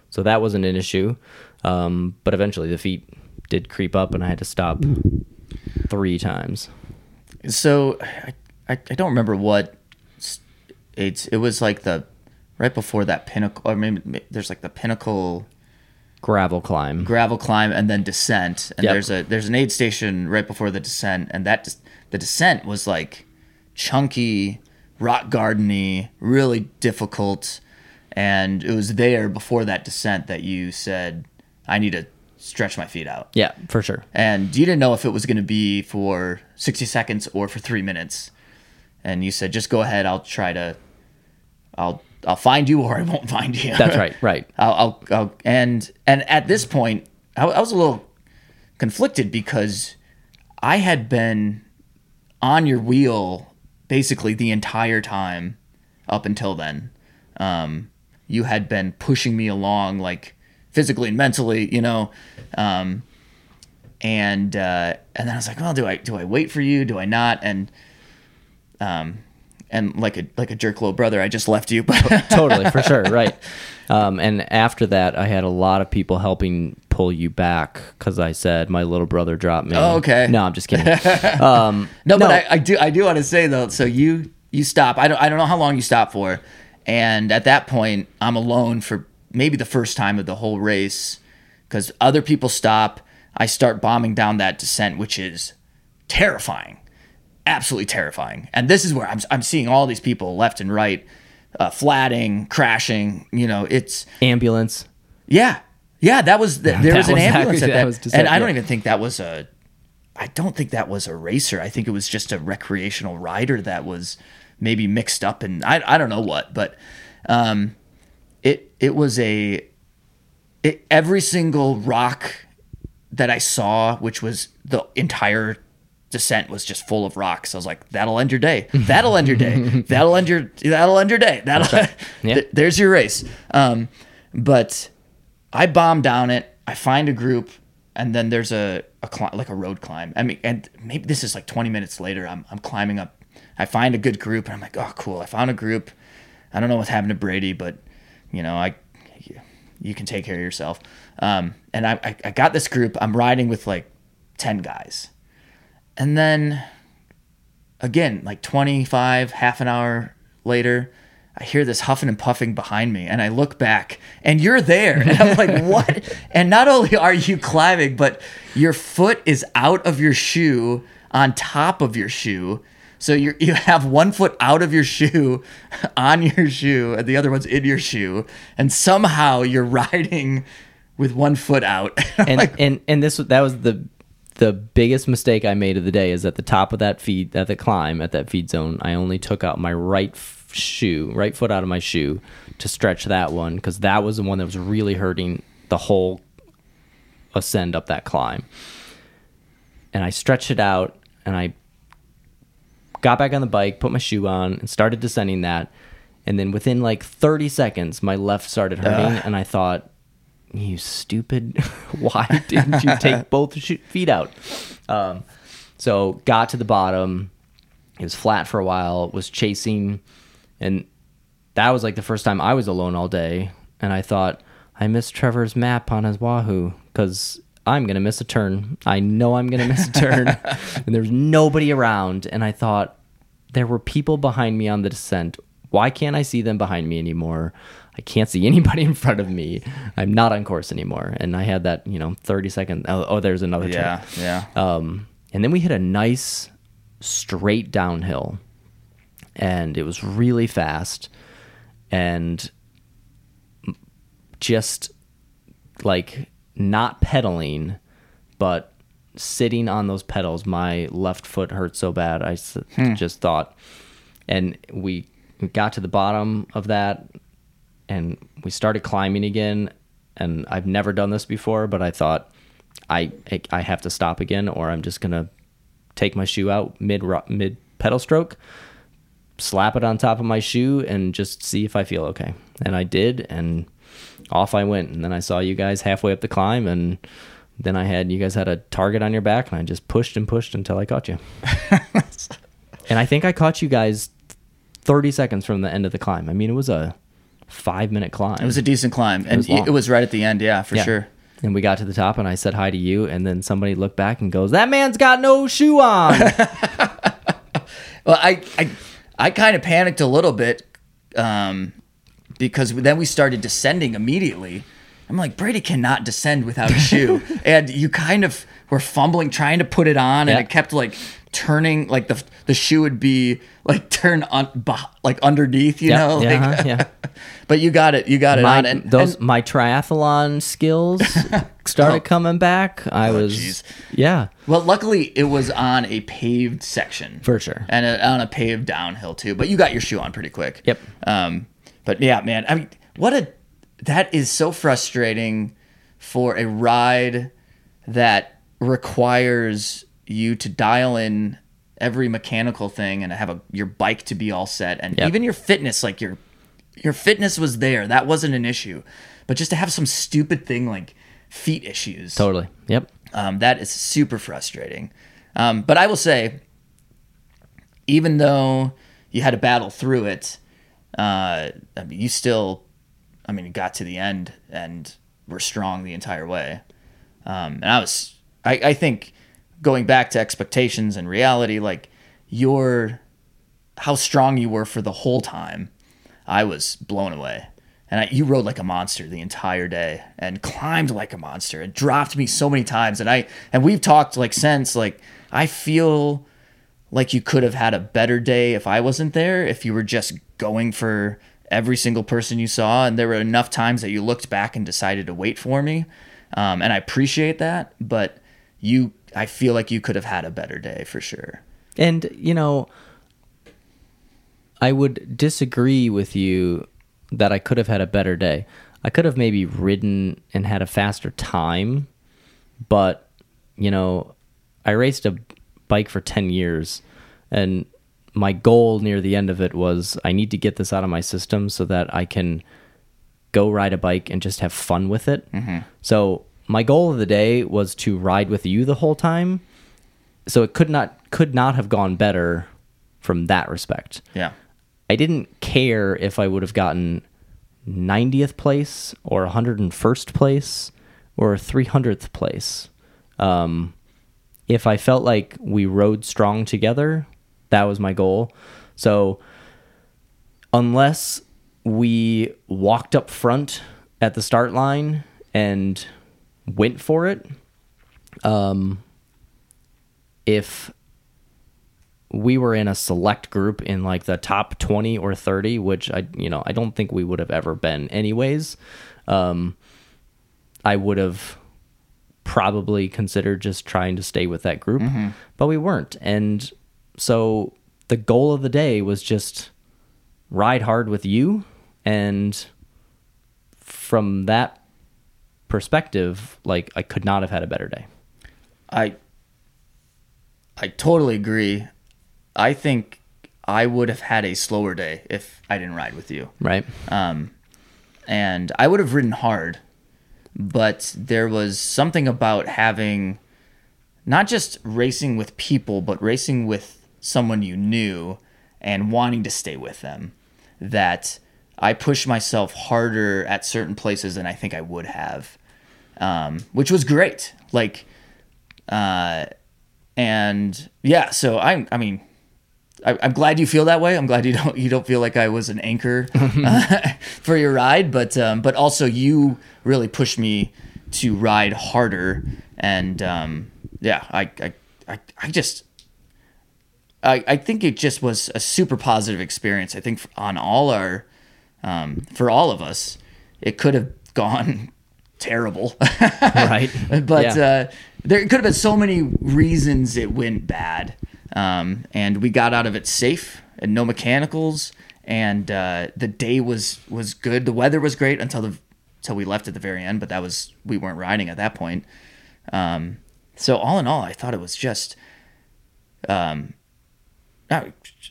S3: so that wasn't an issue. Um, but eventually, the feet did creep up, and I had to stop three times.
S2: So I, I, I don't remember what it's it was like the right before that pinnacle or maybe there's like the pinnacle
S3: Gravel climb.
S2: gravel climb and then descent and
S3: Yep.
S2: there's a there's an aid station right before the descent and that the descent was like chunky rock gardeny really difficult and it was there before that descent that you said, "I need to stretch my feet out."
S3: Yeah, for sure.
S2: and you didn't know if it was going to be for 60 seconds or for three minutes and you said just go ahead i'll try to i'll i'll find you or i won't find you
S3: That's right, right.
S2: I'll, I'll, I'll and and at this point I, I was a little conflicted because i had been on your wheel basically the entire time up until then um, you had been pushing me along like physically and mentally you know um, and uh, and then I was like, well, do I do I wait for you? Do I not? And um, and like a like a jerk little brother, I just left you. But
S3: totally for sure right um, and after that i had a lot of people helping pull you back because i said my little brother dropped me
S2: Oh, okay.
S3: no i'm just kidding um,
S2: no, but I, I do I do want to say though. So you you stop. I don't I don't know how long you stop for, and at that point I'm alone for maybe the first time of the whole race because other people stop. I start bombing down that descent, which is terrifying, absolutely terrifying. And this is where I'm I'm seeing all these people left and right, uh, flatting, crashing. You know, it's
S3: ambulance
S2: Yeah, yeah. That was the, there
S3: That
S2: was an
S3: was
S2: ambulance at
S3: that
S2: that, and I don't
S3: yeah.
S2: even think that was a. I don't think that was a racer. I think it was just a recreational rider that was maybe mixed up and I I don't know what, but um, it it was a. It, every single rock that I saw, which was the entire descent was just full of rocks. I was like, "That'll end your day. That'll end your day. That'll end your. That'll end your day. That'll.
S3: Yeah.
S2: Th- there's your race." Um, but I bomb down it. I find a group, and then there's a, a cli- like a road climb. I mean, and maybe this is like 20 minutes later. I'm I'm climbing up. I find a good group, and I'm like, "Oh, cool! I found a group." I don't know what's happened to Brady, but you know, I you can take care of yourself. Um, and I, I, I got this group. I'm riding with like 10 guys. And then again, like 25, half an hour later, I hear this huffing and puffing behind me. And I look back and you're there. And I'm like, what? And not only are you climbing, but your foot is out of your shoe on top of your shoe. So you you have one foot out of your shoe, on your shoe, and the other one's in your shoe, and somehow you're riding with one foot out.
S3: And
S2: like,
S3: and and this that was the the biggest mistake I made of the day is at the top of that feed at the climb at that feed zone I only took out my right f- shoe right foot out of my shoe to stretch that one because that was the one that was really hurting the whole ascend up that climb and I stretched it out and I got back on the bike put my shoe on and started descending that. And then within like 30 seconds my left started hurting and I thought you stupid why didn't you take both sh- feet out? Um, so got to the bottom. It was flat for a while was chasing and that was like the first time i was alone all day. And i thought i missed trevor's map on his wahoo because i'm gonna miss a turn. I know i'm gonna miss a turn. And there's nobody around. And i thought there were people behind me on the descent. Why can't i see them behind me anymore? I can't see anybody in front of me. I'm not on course anymore. And i had that you know 30 second oh, oh there's another turn.
S2: Yeah, yeah.
S3: um, and then we hit a nice straight downhill, and it was really fast, and just like not pedaling, but sitting on those pedals. My left foot hurt so bad. I s- hmm. just thought, and we got to the bottom of that, and we started climbing again. And I've never done this before, but I thought I I have to stop again, or I'm just gonna take my shoe out mid mid pedal stroke, slap it on top of my shoe, and just see if I feel okay. And I did, and off I went. And then I saw you guys halfway up the climb, and then I had you guys had a target on your back, and I just pushed and pushed until I caught you. and I think I caught you guys 30 seconds from the end of the climb. I mean, it was a five minute climb.
S2: It was a decent climb, and
S3: was
S2: it was right at the end. Yeah, for
S3: Yeah.
S2: sure.
S3: And we got to the top, and I said hi to you, and then somebody looked back and goes, "That man's got no shoe on."
S2: Well, I I, I kind of panicked a little bit um, because then we started descending immediately. I'm like, Brady cannot descend without a shoe, and you kind of were fumbling trying to put it on, and it kept like turning. Like the the shoe would be like turned on like underneath, you know.
S3: yeah,
S2: Like,
S3: uh-huh, yeah.
S2: but you got it. You got it
S3: my
S2: on. And,
S3: those
S2: and-
S3: my triathlon skills started coming back. I was
S2: Oh, jeez.
S3: yeah,
S2: well, luckily it was on a paved section
S3: for sure.
S2: and a, on a paved downhill too. But you got your shoe on pretty quick.
S3: Yep.
S2: Um, but yeah, man, I mean, what a that is so frustrating for a ride that requires you to dial in every mechanical thing and have a your bike to be all set and
S3: Yep.
S2: even your fitness like your your fitness was there that wasn't an issue but just to have some stupid thing like feet issues
S3: Totally. Yep.
S2: um, that is super frustrating. Um, but I will say, even though you had to battle through it, uh, I mean, you still, I mean, got to the end and were strong the entire way. Um, and I was, I, I think, going back to expectations and reality, like your, how strong you were for the whole time, I was blown away. And I, you rode like a monster the entire day and climbed like a monster and dropped me so many times. And I and we've talked like since like I feel like you could have had a better day if I wasn't there. If you were just going for every single person you saw, and there were enough times that you looked back and decided to wait for me. Um, and I appreciate that, but you, I feel like you could have had a better day for sure.
S3: And you know, I would disagree with you that I could have had a better day. I could have maybe ridden and had a faster time, but you know, I raced a bike for 10 years and my goal near the end of it was I need to get this out of my system so that I can go ride a bike and just have fun with it. So my goal of the day was to ride with you the whole time. So it could not could not have gone better from that respect.
S2: Yeah.
S3: I didn't care if I would have gotten 90th place or 101st place or 300th place. Um, if I felt like we rode strong together, that was my goal. So unless we walked up front at the start line and went for it, um, if we were in a select group in like the top 20 or 30 which i you know i don't think we would have ever been anyways um i would have probably considered just trying to stay with that group but we weren't. And so the goal of the day was just ride hard with you. And from that perspective like i could not have had a better day.
S2: I I totally agree. I think I would have had a slower day if I didn't ride with you.
S3: right.
S2: Um, and I would have ridden hard, but there was something about having not just racing with people, but racing with someone you knew and wanting to stay with them that I pushed myself harder at certain places than I think I would have, um, which was great. Like, uh, and yeah, so I, I mean, I, I'm glad you feel that way. I'm glad you don't you don't feel like I was an anchor uh, for your ride, but um, but also you really pushed me to ride harder, and um, yeah, I, I I I just I I think it just was a super positive experience. I think on all our um, for all of us, it could have gone terrible,
S3: right
S2: but
S3: Yeah.
S2: uh, there could have been so many reasons it went bad. Um, and we got out of it safe and no mechanicals. And uh, the day was was good. The weather was great until the until we left at the very end. But that was we weren't riding at that point. Um, so all in all, I thought it was just um,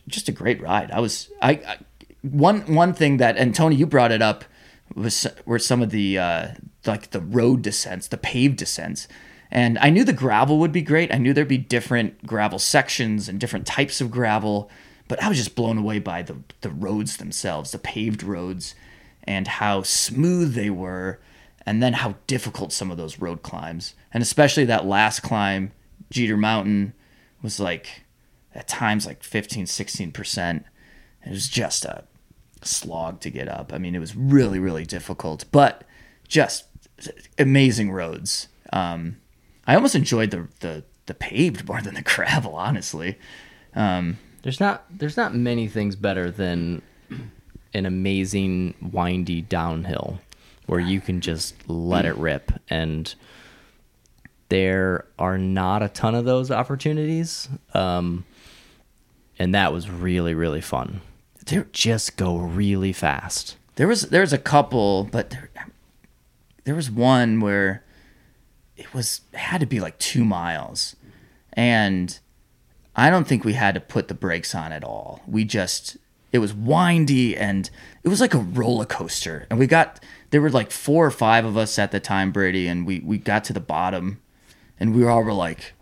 S2: just a great ride. I was I, I one one thing that and Tony, you brought it up was were some of the uh, like the road descents, the paved descents. And I knew the gravel would be great. I knew there'd be different gravel sections and different types of gravel, but I was just blown away by the the roads themselves, the paved roads, and how smooth they were, and then how difficult some of those road climbs, and especially that last climb, Jeter Mountain, was like at times like 15 16% it was just a slog to get up. I mean it was really really difficult but just amazing roads. Um, I almost enjoyed the the the paved more than the gravel, honestly. Um,
S3: There's not there's not many things better than an amazing windy downhill where you can just let it rip. And there are not a ton of those opportunities. Um, and that was really really fun.
S2: There-
S3: just go really fast.
S2: There was there was a couple, but there, there was one where it was had to be like two miles, and I don't think we had to put the brakes on at all. We just it was windy and it was like a roller coaster, and we got there were like four or five of us at the time, Brady, and we we got to the bottom, and we all were like,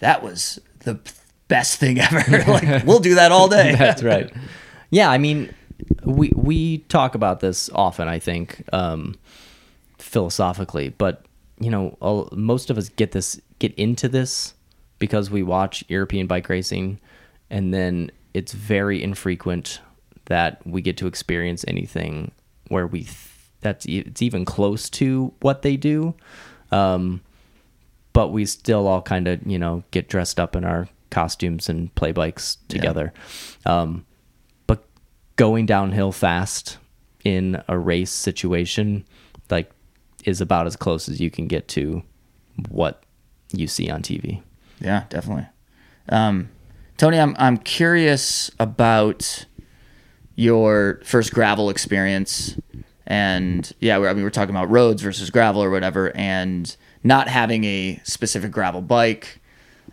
S2: that was the best thing ever. like we'll do that all day.
S3: That's right. Yeah, I mean, we we talk about this often. I think um, philosophically, but you know, all, most of us get this get into this because we watch European bike racing, and then it's very infrequent that we get to experience anything where we th- that's e- it's even close to what they do. Um, but we still all kind of you know get dressed up in our costumes and play bikes together. Um, but going downhill fast in a race situation, like, is about as close as you can get to what you see on TV.
S2: Yeah, definitely. Um, Tony, I'm I'm curious about your first gravel experience, and yeah, we're, I mean we're talking about roads versus gravel or whatever, and not having a specific gravel bike.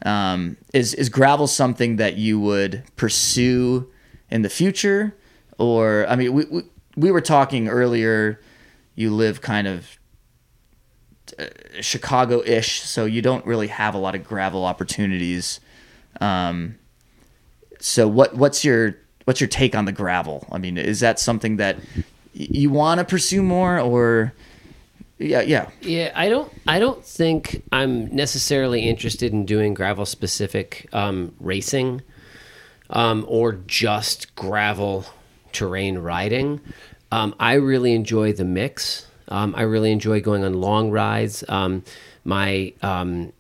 S2: Um, is is gravel something that you would pursue in the future, or I mean, we we, we were talking earlier. You live kind of Chicago-ish, so you don't really have a lot of gravel opportunities. Um, so what what's your what's your take on the gravel? I mean, is that something that you want to pursue more, or yeah, yeah,
S1: Yeah, I don't. I don't think I'm necessarily interested in doing gravel specific um, racing, um, or just gravel terrain riding. Um, I really enjoy the mix. Um, I really enjoy going on long rides. Um, my um,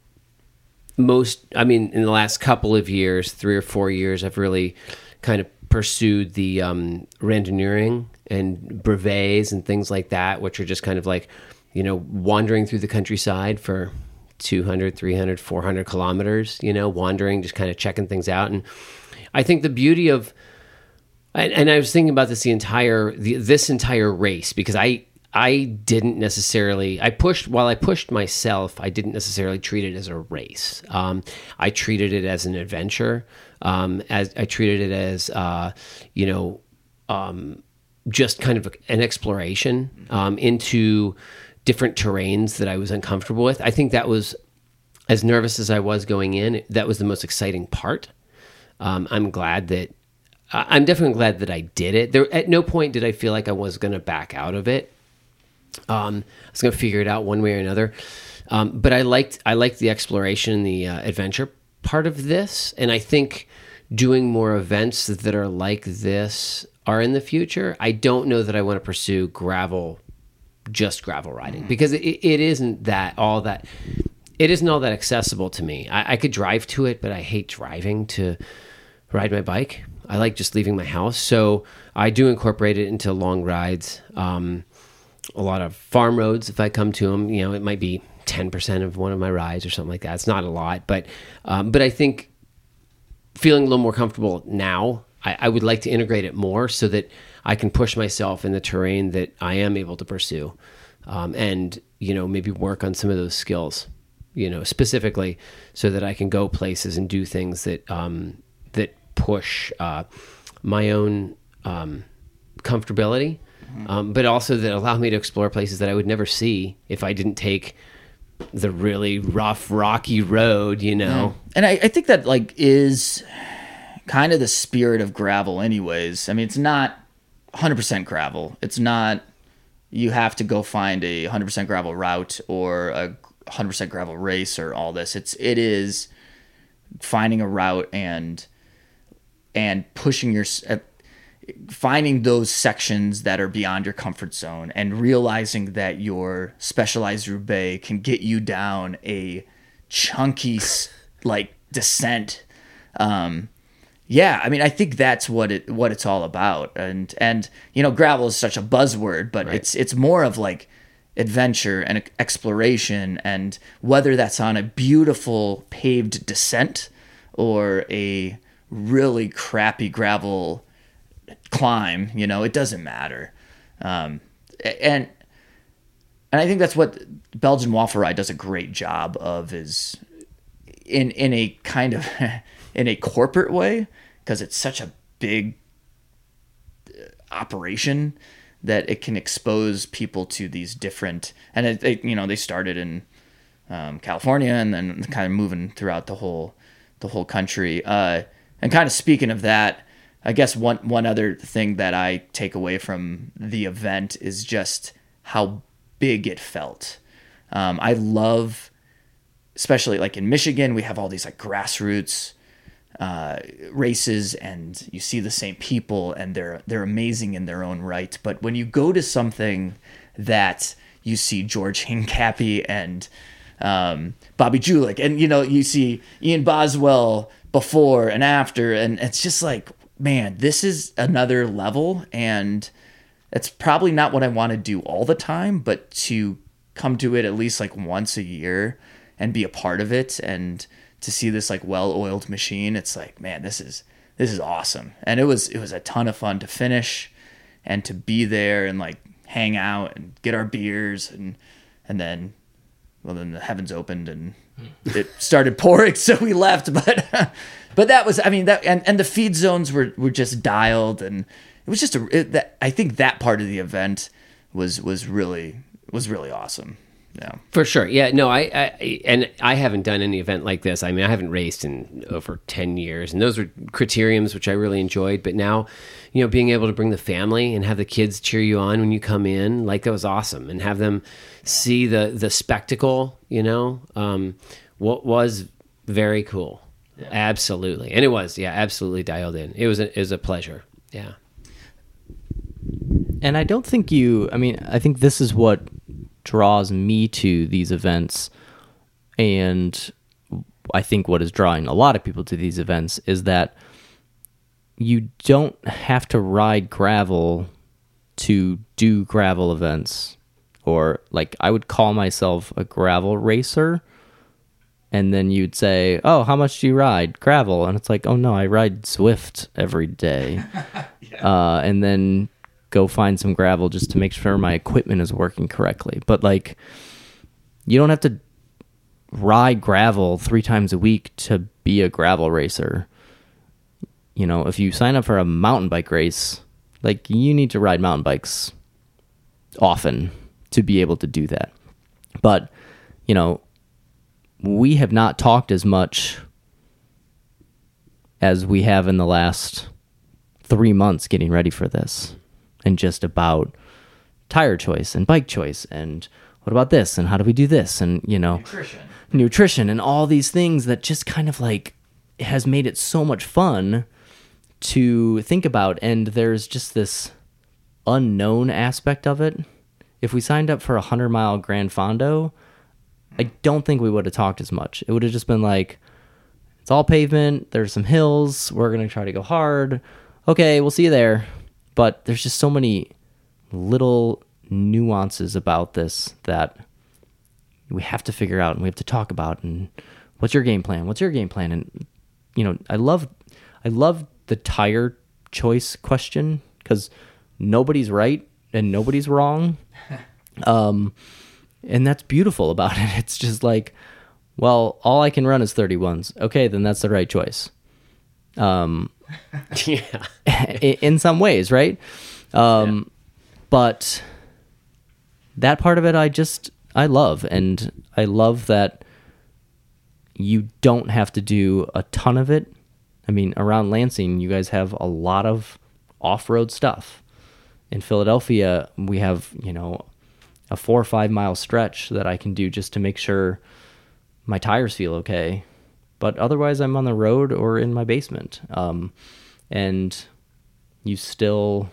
S1: most, I mean, in the last couple of years, three or four years, I've really kind of pursued the um, randonneuring and brevets and things like that, which are just kind of like, you know, wandering through the countryside for 200, 300, 400 kilometers, you know, wandering, just kind of checking things out. And I think the beauty of, and, and I was thinking about this the entire the, this entire race because I I didn't necessarily I pushed while I pushed myself I didn't necessarily treat it as a race. Um, I treated it as an adventure. Um, as I treated it as uh, you know um, just kind of an exploration um, into different terrains that I was uncomfortable with. I think that was as nervous as I was going in. That was the most exciting part. Um, I'm glad that I'm definitely glad that I did it. There, at no point did I feel like I was going to back out of it. Um, I was going to figure it out one way or another. Um, but I liked I liked the exploration, and the uh, adventure part of this, and I think doing more events that are like this are in the future. I don't know that I want to pursue gravel, just gravel riding because it, it isn't that all that. It isn't all that accessible to me. I, I could drive to it, but I hate driving to ride my bike. I like just leaving my house. So I do incorporate it into long rides. Um, a lot of farm roads, if I come to them, you know, it might be 10% of one of my rides or something like that. It's not a lot, but, um, but I think feeling a little more comfortable now, I, I would like to integrate it more so that I can push myself in the terrain that I am able to pursue. Um, and, you know, maybe work on some of those skills, you know, specifically so that I can go places and do things that, um, that push, uh, my own, um, comfortability, um, but also that allow me to explore places that I would never see if I didn't take the really rough, rocky road, you know.
S2: and I, I think that like is kind of the spirit of gravel anyways. I mean it's not 100% gravel. It's not you have to go find a 100% gravel route or a 100% gravel race or all this. It's it is finding a route and and pushing your finding those sections that are beyond your comfort zone and realizing that your specialized roubaix can get you down a chunky like descent. Um, yeah, I mean, I think that's what it what it's all about, and and you know, gravel is such a buzzword, but it's it's more of like adventure and exploration, and whether that's on a beautiful paved descent or a really crappy gravel climb, you know, it doesn't matter. Um, and and I think that's what Belgian Waffle Ride does a great job of is in in a kind of in a corporate way because it's such a big uh, operation that it can expose people to these different and it, it, you know they started in um, California and then kind of moving throughout the whole the whole country. Uh, and kind of speaking of that, I guess one one other thing that I take away from the event is just how big it felt. Um, I love, especially like in Michigan, we have all these like grassroots uh, races, and you see the same people, and they're they're amazing in their own right. But when you go to something that you see George Hincapie and um, Bobby Julich, and you know you see Ian Boswell before and after, and it's just like, man, this is another level, and it's probably not what I want to do all the time, but to come to it at least like once a year and be a part of it and to see this like well-oiled machine, it's like, man, this is this is awesome. And it was it was a ton of fun to finish and to be there and like hang out and get our beers and and then well then the heavens opened and Mm. it started pouring so we left but but that was i mean that and, and the feed zones were were just dialed and it was just a it, that, i think that part of the event was was really was really awesome yeah
S1: For sure. Yeah. No, I, I and I haven't done any event like this. I mean, I haven't raced in over 10 years and those were criteriums which I really enjoyed, but now, you know, being able to bring the family and have the kids cheer you on when you come in, like that was awesome and have them see the the spectacle, you know, um what was very cool. Absolutely. And it was, yeah, absolutely dialed in. It was a, it was a pleasure. Yeah.
S3: and I don't think you. I mean, I think this is what draws me to these events, and I think what is drawing a lot of people to these events is that you don't have to ride gravel to do gravel events, or like I would call myself a gravel racer. And then you'd say, "Oh, how much do you ride gravel?" And it's like, "Oh no, I ride Zwift every day." uh, and then go find some gravel just to make sure my equipment is working correctly. But like, you don't have to ride gravel three times a week to be a gravel racer. You know, if you sign up for a mountain bike race, like you need to ride mountain bikes often to be able to do that. But, you know, we have not talked as much as we have in the last three months getting ready for this and just about tire choice and bike choice and what about this and how do we do this and you know nutrition. nutrition and all these things that just kind of like has made it so much fun to think about. And there's just this unknown aspect of it. If we signed up for a 100 mile gran fondo i don't think we would have talked as much. It would have just been like it's all pavement there's some hills we're going to try to go hard. Okay we'll see you there but there's just so many little nuances about this that we have to figure out and we have to talk about. And what's your game plan? What's your game plan? And you know i love i love the tire choice question because nobody's right and nobody's wrong. Um and that's beautiful about it. It's just like well all i can run is 31s okay then that's the right choice um
S1: yeah.
S3: in some ways, right? Um, But that part of it, I just I love, and I love that you don't have to do a ton of it. I mean, around Lansing, you guys have a lot of off-road stuff. In Philadelphia, we have you know a four or five mile stretch that I can do just to make sure my tires feel okay. But otherwise, I'm on the road or in my basement. Um, and you still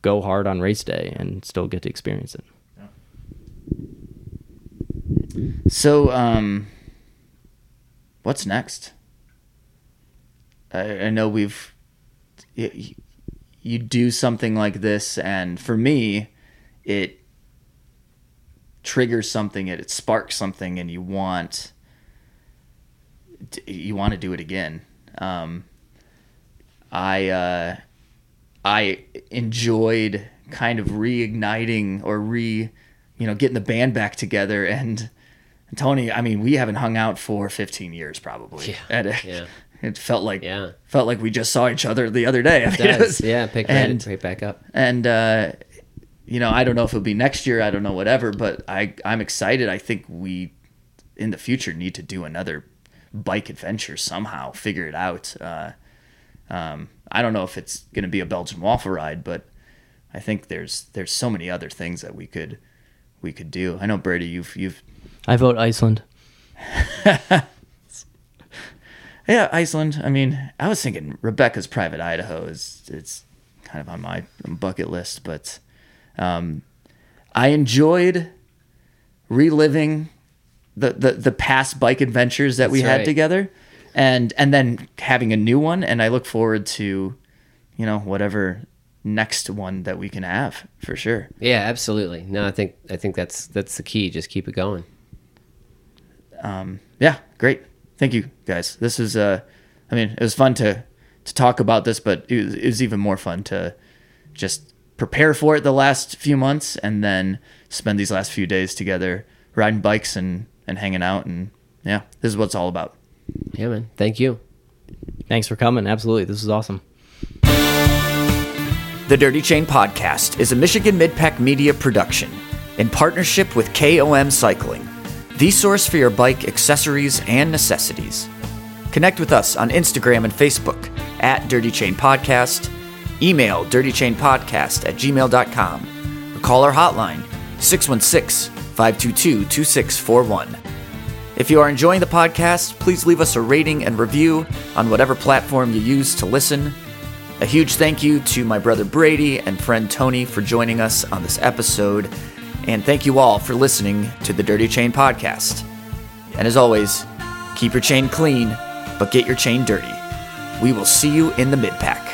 S3: go hard on race day and still get to experience it.
S2: So, um, what's next? I, I know we've you, you do something like this, and for me, it triggers something, it, it sparks something, and you want you want to do it again. Um, I uh, I enjoyed kind of reigniting or re you know getting the band back together and, and Tony. I mean, we haven't hung out for 15 years probably.
S1: Yeah.
S2: And it,
S1: Yeah.
S2: it felt like
S1: Yeah.
S2: felt like we just saw each other the other day. I mean,
S1: It
S2: it
S1: does.
S2: was-
S1: yeah, pick
S2: and-
S1: right, right back up.
S2: and uh, you know, I don't know if it'll be next year. I don't know whatever, but I I'm excited. I think we in the future need to do another bike adventure somehow. Figure it out. Uh, um, I don't know if it's going to be a Belgian waffle ride, but I think there's there's so many other things that we could we could do. I know Brady, you've you've
S3: I vote Iceland.
S2: yeah Iceland. I mean, I was thinking Rebecca's Private Idaho is it's kind of on my bucket list, but um, I enjoyed reliving the, the the past bike adventures that we had
S1: right.
S2: together, and and then having a new one. And I look forward to, you know, whatever next one that we can have for sure.
S1: Yeah, absolutely. No, I think I think that's that's the key. Just keep it going.
S2: um, yeah, great. Thank you guys. This is uh, I mean, it was fun to to talk about this, but it was, it was even more fun to just prepare for it the last few months and then spend these last few days together riding bikes and and hanging out and yeah, this is what it's all about.
S1: Yeah, man. Thank you.
S3: Thanks for coming. Absolutely. This is awesome.
S2: The Dirty Chain Podcast is a Michigan Midpack Media production in partnership with KOM Cycling, the source for your bike accessories and necessities. Connect with us on Instagram and Facebook at Dirty Chain Podcast, email dirtychainpodcast at gmail.com, or call our hotline 616 522 2641. If you are enjoying the podcast, please leave us a rating and review on whatever platform you use to listen. A huge thank you to my brother Brady and friend Tony for joining us on this episode. And thank you all for listening to the Dirty Chain Podcast. And as always, keep your chain clean, but get your chain dirty. We will see you in the mid pack.